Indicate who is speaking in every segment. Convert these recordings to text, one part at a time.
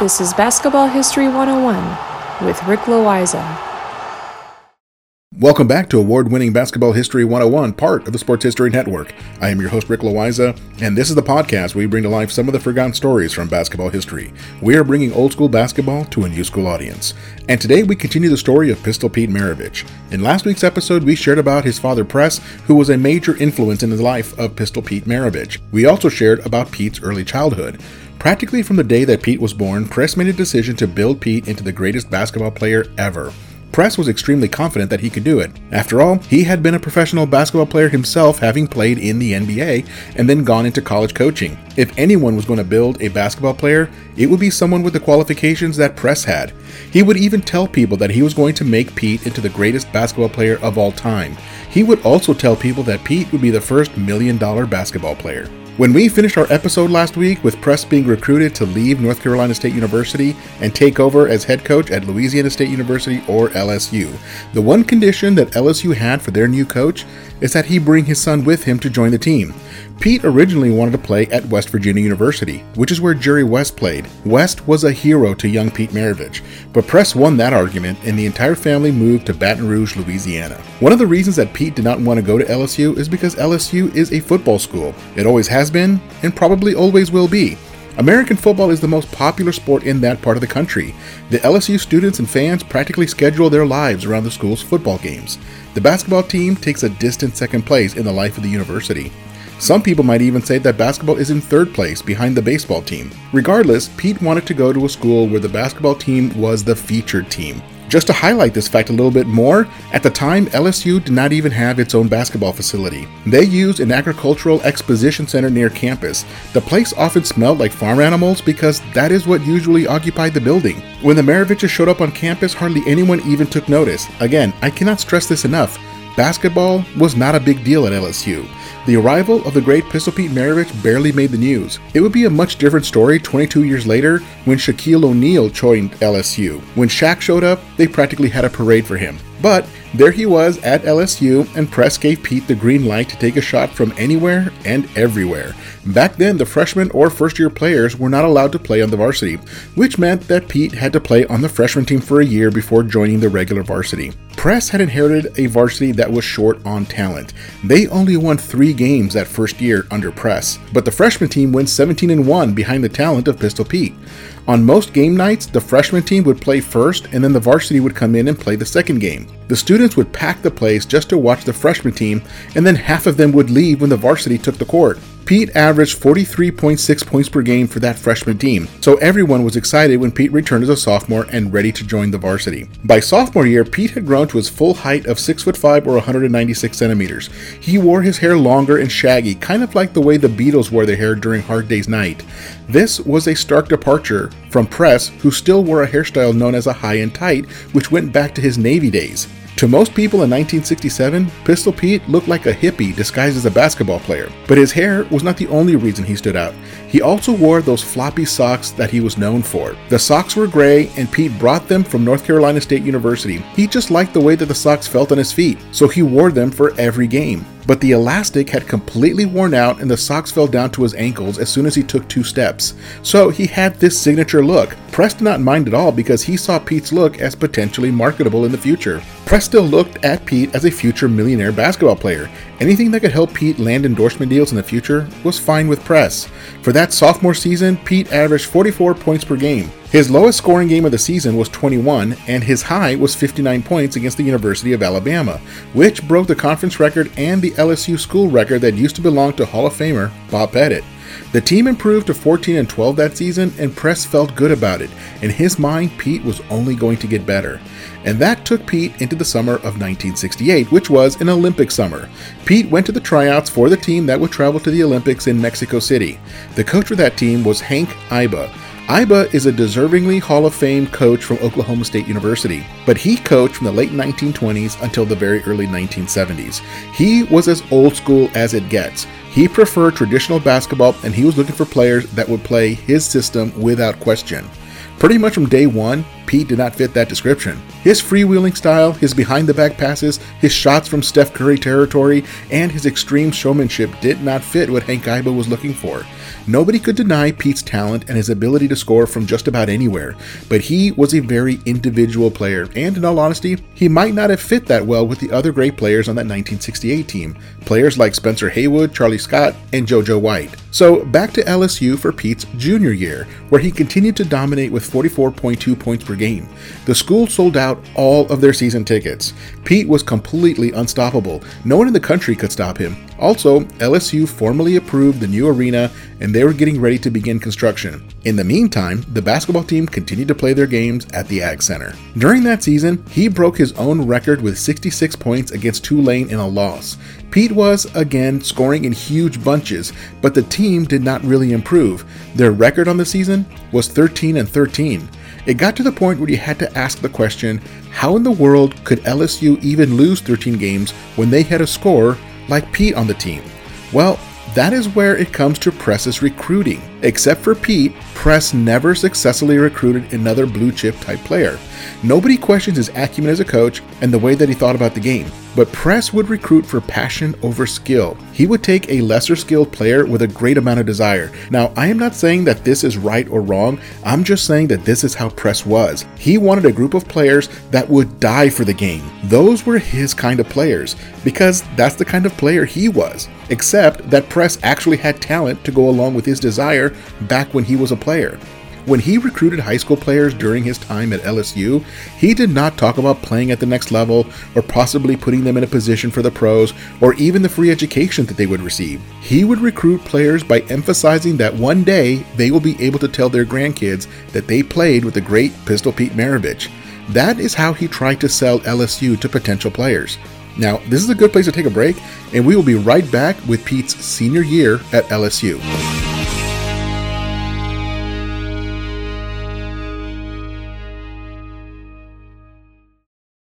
Speaker 1: This is Basketball History 101 with Rick Loiza.
Speaker 2: Welcome back to award winning Basketball History 101, part of the Sports History Network. I am your host, Rick Loiza, and this is the podcast where we bring to life some of the forgotten stories from basketball history. We are bringing old school basketball to a new school audience. And today we continue the story of Pistol Pete Maravich. In last week's episode, we shared about his father, Press, who was a major influence in the life of Pistol Pete Maravich. We also shared about Pete's early childhood. Practically from the day that Pete was born, Press made a decision to build Pete into the greatest basketball player ever. Press was extremely confident that he could do it. After all, he had been a professional basketball player himself, having played in the NBA and then gone into college coaching. If anyone was going to build a basketball player, it would be someone with the qualifications that Press had. He would even tell people that he was going to make Pete into the greatest basketball player of all time. He would also tell people that Pete would be the first million dollar basketball player. When we finished our episode last week with Press being recruited to leave North Carolina State University and take over as head coach at Louisiana State University or LSU, the one condition that LSU had for their new coach is that he bring his son with him to join the team. Pete originally wanted to play at West Virginia University, which is where Jerry West played. West was a hero to young Pete Maravich, but Press won that argument and the entire family moved to Baton Rouge, Louisiana. One of the reasons that Pete did not want to go to LSU is because LSU is a football school. It always has been and probably always will be. American football is the most popular sport in that part of the country. The LSU students and fans practically schedule their lives around the school's football games. The basketball team takes a distant second place in the life of the university. Some people might even say that basketball is in third place behind the baseball team. Regardless, Pete wanted to go to a school where the basketball team was the featured team. Just to highlight this fact a little bit more, at the time LSU did not even have its own basketball facility. They used an agricultural exposition center near campus. The place often smelled like farm animals because that is what usually occupied the building. When the Maraviches showed up on campus, hardly anyone even took notice. Again, I cannot stress this enough. Basketball was not a big deal at LSU. The arrival of the great Pistol Pete Maravich barely made the news. It would be a much different story 22 years later when Shaquille O'Neal joined LSU. When Shaq showed up, they practically had a parade for him. But there he was at LSU, and Press gave Pete the green light to take a shot from anywhere and everywhere. Back then, the freshman or first year players were not allowed to play on the varsity, which meant that Pete had to play on the freshman team for a year before joining the regular varsity. Press had inherited a varsity that was short on talent. They only won three games that first year under Press, but the freshman team went 17 and 1 behind the talent of Pistol Pete. On most game nights, the freshman team would play first and then the varsity would come in and play the second game. The students would pack the place just to watch the freshman team, and then half of them would leave when the varsity took the court. Pete averaged 43.6 points per game for that freshman team, so everyone was excited when Pete returned as a sophomore and ready to join the varsity. By sophomore year, Pete had grown to his full height of 6'5 or 196 centimeters. He wore his hair longer and shaggy, kind of like the way the Beatles wore their hair during Hard Day's Night. This was a stark departure from Press, who still wore a hairstyle known as a high and tight, which went back to his Navy days. To most people in 1967, Pistol Pete looked like a hippie disguised as a basketball player, but his hair was not the only reason he stood out. He also wore those floppy socks that he was known for. The socks were gray, and Pete brought them from North Carolina State University. He just liked the way that the socks felt on his feet, so he wore them for every game but the elastic had completely worn out and the socks fell down to his ankles as soon as he took two steps. So he had this signature look. Press did not mind at all because he saw Pete's look as potentially marketable in the future. Press still looked at Pete as a future millionaire basketball player. Anything that could help Pete land endorsement deals in the future was fine with Press. For that sophomore season, Pete averaged 44 points per game. His lowest scoring game of the season was 21, and his high was 59 points against the University of Alabama, which broke the conference record and the LSU school record that used to belong to Hall of Famer Bob Pettit. The team improved to 14 and 12 that season, and Press felt good about it. In his mind, Pete was only going to get better. And that took Pete into the summer of 1968, which was an Olympic summer. Pete went to the tryouts for the team that would travel to the Olympics in Mexico City. The coach for that team was Hank Iba. Iba is a deservingly Hall of Fame coach from Oklahoma State University, but he coached from the late 1920s until the very early 1970s. He was as old school as it gets. He preferred traditional basketball and he was looking for players that would play his system without question. Pretty much from day one, Pete did not fit that description. His freewheeling style, his behind the back passes, his shots from Steph Curry territory, and his extreme showmanship did not fit what Hank Iba was looking for. Nobody could deny Pete's talent and his ability to score from just about anywhere, but he was a very individual player, and in all honesty, he might not have fit that well with the other great players on that 1968 team. Players like Spencer Haywood, Charlie Scott, and JoJo White. So back to LSU for Pete's junior year, where he continued to dominate with 44.2 points per game. The school sold out all of their season tickets. Pete was completely unstoppable. No one in the country could stop him. Also, LSU formally approved the new arena and they were getting ready to begin construction. In the meantime, the basketball team continued to play their games at the Ag Center. During that season, he broke his own record with 66 points against Tulane in a loss. Pete was, again, scoring in huge bunches, but the team did not really improve. Their record on the season was 13 and 13. It got to the point where you had to ask the question how in the world could LSU even lose 13 games when they had a scorer like Pete on the team? Well, that is where it comes to Press's recruiting. Except for Pete, Press never successfully recruited another blue chip type player. Nobody questions his acumen as a coach and the way that he thought about the game, but Press would recruit for passion over skill. He would take a lesser skilled player with a great amount of desire. Now, I am not saying that this is right or wrong, I'm just saying that this is how Press was. He wanted a group of players that would die for the game. Those were his kind of players, because that's the kind of player he was. Except that Press actually had talent to go along with his desire back when he was a player. When he recruited high school players during his time at LSU, he did not talk about playing at the next level or possibly putting them in a position for the pros or even the free education that they would receive. He would recruit players by emphasizing that one day they will be able to tell their grandkids that they played with the great Pistol Pete Maravich. That is how he tried to sell LSU to potential players. Now, this is a good place to take a break, and we will be right back with Pete's senior year at LSU.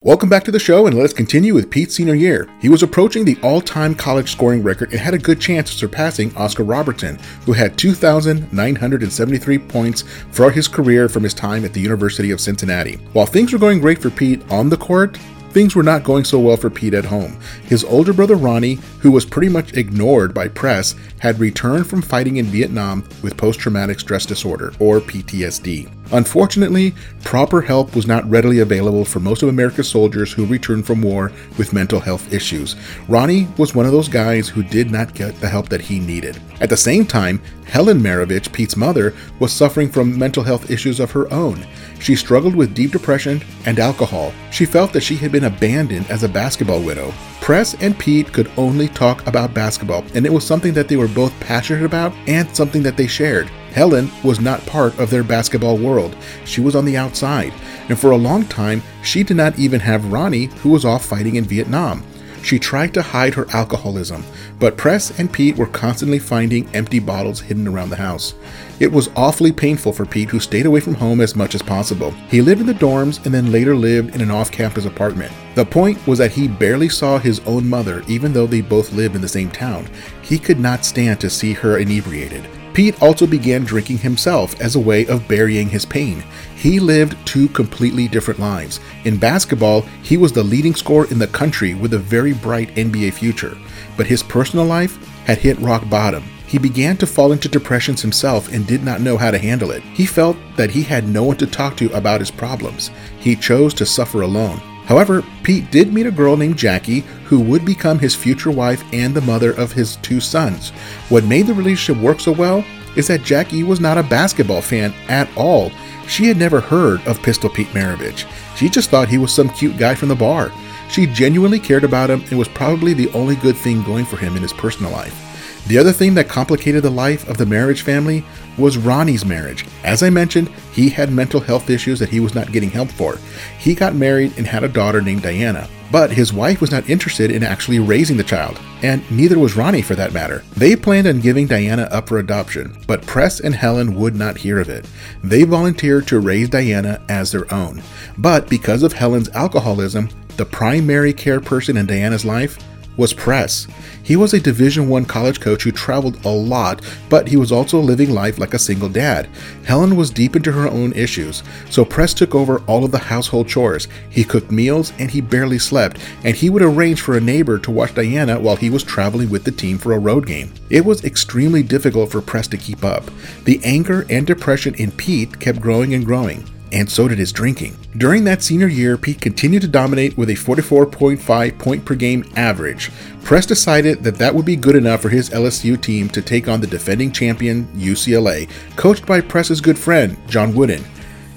Speaker 2: Welcome back to the show, and let's continue with Pete's senior year. He was approaching the all time college scoring record and had a good chance of surpassing Oscar Robertson, who had 2,973 points throughout his career from his time at the University of Cincinnati. While things were going great for Pete on the court, things were not going so well for Pete at home. His older brother Ronnie, who was pretty much ignored by press, had returned from fighting in Vietnam with post traumatic stress disorder, or PTSD. Unfortunately, proper help was not readily available for most of America's soldiers who returned from war with mental health issues. Ronnie was one of those guys who did not get the help that he needed. At the same time, Helen Maravich, Pete's mother, was suffering from mental health issues of her own. She struggled with deep depression and alcohol. She felt that she had been abandoned as a basketball widow. Press and Pete could only talk about basketball, and it was something that they were both passionate about and something that they shared. Helen was not part of their basketball world. She was on the outside. And for a long time, she did not even have Ronnie, who was off fighting in Vietnam. She tried to hide her alcoholism, but Press and Pete were constantly finding empty bottles hidden around the house. It was awfully painful for Pete, who stayed away from home as much as possible. He lived in the dorms and then later lived in an off campus apartment. The point was that he barely saw his own mother, even though they both lived in the same town. He could not stand to see her inebriated. Pete also began drinking himself as a way of burying his pain. He lived two completely different lives. In basketball, he was the leading scorer in the country with a very bright NBA future. But his personal life had hit rock bottom. He began to fall into depressions himself and did not know how to handle it. He felt that he had no one to talk to about his problems. He chose to suffer alone. However, Pete did meet a girl named Jackie who would become his future wife and the mother of his two sons. What made the relationship work so well is that Jackie was not a basketball fan at all. She had never heard of Pistol Pete Maravich. She just thought he was some cute guy from the bar. She genuinely cared about him and was probably the only good thing going for him in his personal life. The other thing that complicated the life of the Maravich family was Ronnie's marriage. As I mentioned, he had mental health issues that he was not getting help for. He got married and had a daughter named Diana, but his wife was not interested in actually raising the child, and neither was Ronnie for that matter. They planned on giving Diana up for adoption, but Press and Helen would not hear of it. They volunteered to raise Diana as their own, but because of Helen's alcoholism, the primary care person in Diana's life was Press. He was a Division 1 college coach who traveled a lot, but he was also living life like a single dad. Helen was deep into her own issues, so Press took over all of the household chores. He cooked meals and he barely slept, and he would arrange for a neighbor to watch Diana while he was traveling with the team for a road game. It was extremely difficult for Press to keep up. The anger and depression in Pete kept growing and growing and so did his drinking. During that senior year, Pete continued to dominate with a 44.5 point per game average. Press decided that that would be good enough for his LSU team to take on the defending champion UCLA, coached by Press's good friend, John Wooden.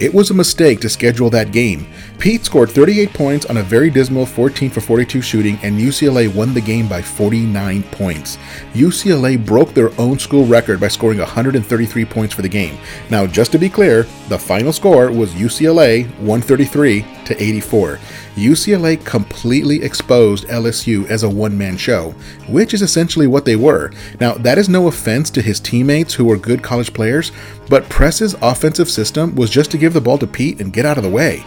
Speaker 2: It was a mistake to schedule that game. Pete scored 38 points on a very dismal 14 for 42 shooting, and UCLA won the game by 49 points. UCLA broke their own school record by scoring 133 points for the game. Now, just to be clear, the final score was UCLA 133 to 84. UCLA completely exposed LSU as a one man show, which is essentially what they were. Now, that is no offense to his teammates who were good college players, but Press's offensive system was just to give the ball to Pete and get out of the way.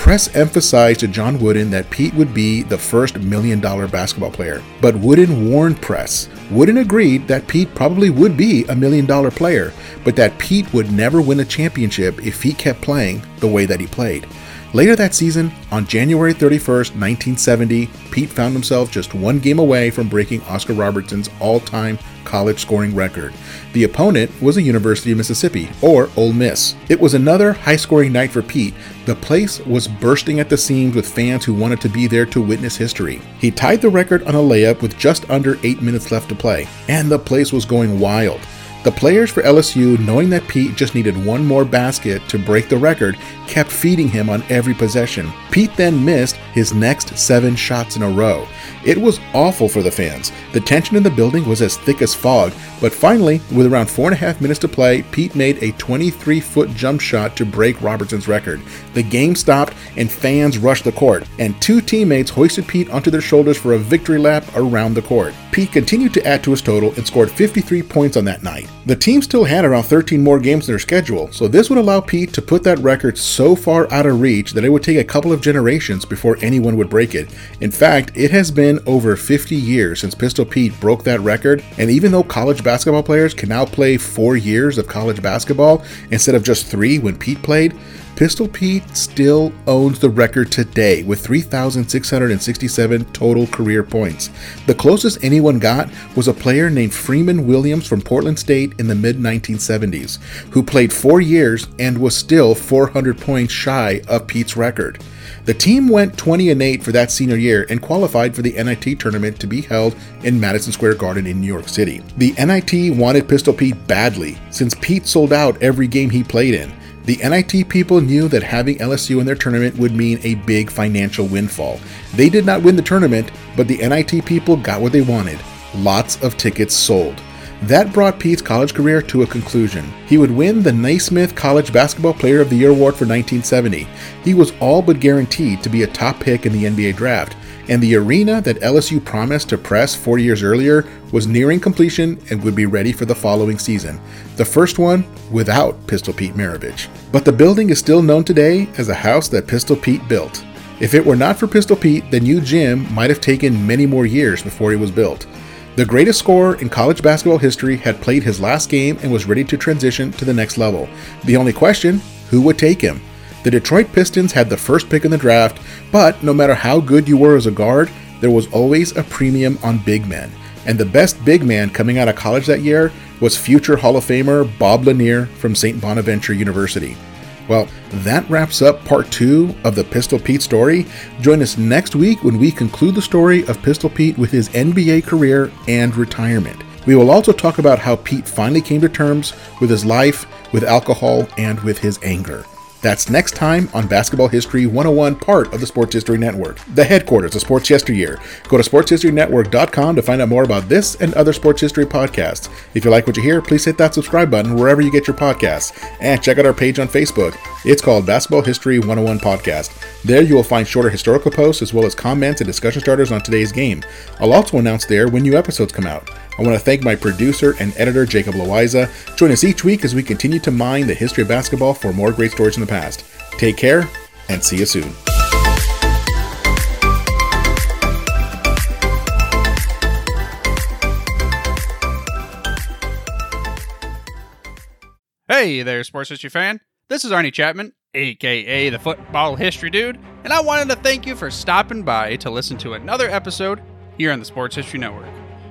Speaker 2: Press emphasized to John Wooden that Pete would be the first million dollar basketball player, but Wooden warned Press. Wooden agreed that Pete probably would be a million dollar player, but that Pete would never win a championship if he kept playing the way that he played. Later that season, on January 31st, 1970, Pete found himself just one game away from breaking Oscar Robertson's all time college scoring record. The opponent was the University of Mississippi, or Ole Miss. It was another high scoring night for Pete. The place was bursting at the seams with fans who wanted to be there to witness history. He tied the record on a layup with just under 8 minutes left to play, and the place was going wild. The players for LSU, knowing that Pete just needed one more basket to break the record, kept feeding him on every possession. Pete then missed his next seven shots in a row. It was awful for the fans. The tension in the building was as thick as fog, but finally, with around four and a half minutes to play, Pete made a 23 foot jump shot to break Robertson's record. The game stopped and fans rushed the court, and two teammates hoisted Pete onto their shoulders for a victory lap around the court. Pete continued to add to his total and scored 53 points on that night. The team still had around 13 more games in their schedule, so this would allow Pete to put that record so far out of reach that it would take a couple of generations before anyone would break it. In fact, it has been over 50 years since Pistol Pete broke that record, and even though college basketball players can now play four years of college basketball instead of just three when Pete played, Pistol Pete still owns the record today with 3,667 total career points. The closest anyone got was a player named Freeman Williams from Portland State in the mid 1970s, who played four years and was still 400 points shy of Pete's record. The team went 20 and 8 for that senior year and qualified for the NIT tournament to be held in Madison Square Garden in New York City. The NIT wanted Pistol Pete badly, since Pete sold out every game he played in. The NIT people knew that having LSU in their tournament would mean a big financial windfall. They did not win the tournament, but the NIT people got what they wanted lots of tickets sold. That brought Pete's college career to a conclusion. He would win the Naismith College Basketball Player of the Year award for 1970. He was all but guaranteed to be a top pick in the NBA draft, and the arena that LSU promised to press four years earlier was nearing completion and would be ready for the following season. The first one without Pistol Pete Maravich. But the building is still known today as a house that Pistol Pete built. If it were not for Pistol Pete, the new gym might have taken many more years before it was built. The greatest scorer in college basketball history had played his last game and was ready to transition to the next level. The only question who would take him? The Detroit Pistons had the first pick in the draft, but no matter how good you were as a guard, there was always a premium on big men. And the best big man coming out of college that year was future Hall of Famer Bob Lanier from St. Bonaventure University. Well, that wraps up part two of the Pistol Pete story. Join us next week when we conclude the story of Pistol Pete with his NBA career and retirement. We will also talk about how Pete finally came to terms with his life, with alcohol, and with his anger. That's next time on Basketball History 101, part of the Sports History Network, the headquarters of Sports Yesteryear. Go to sportshistorynetwork.com to find out more about this and other sports history podcasts. If you like what you hear, please hit that subscribe button wherever you get your podcasts. And check out our page on Facebook. It's called Basketball History 101 Podcast. There you will find shorter historical posts as well as comments and discussion starters on today's game. I'll also announce there when new episodes come out. I want to thank my producer and editor, Jacob Loiza. Join us each week as we continue to mine the history of basketball for more great stories in the past. Take care and see you soon.
Speaker 3: Hey there, sports history fan. This is Arnie Chapman, aka the Football History Dude, and I wanted to thank you for stopping by to listen to another episode here on the Sports History Network.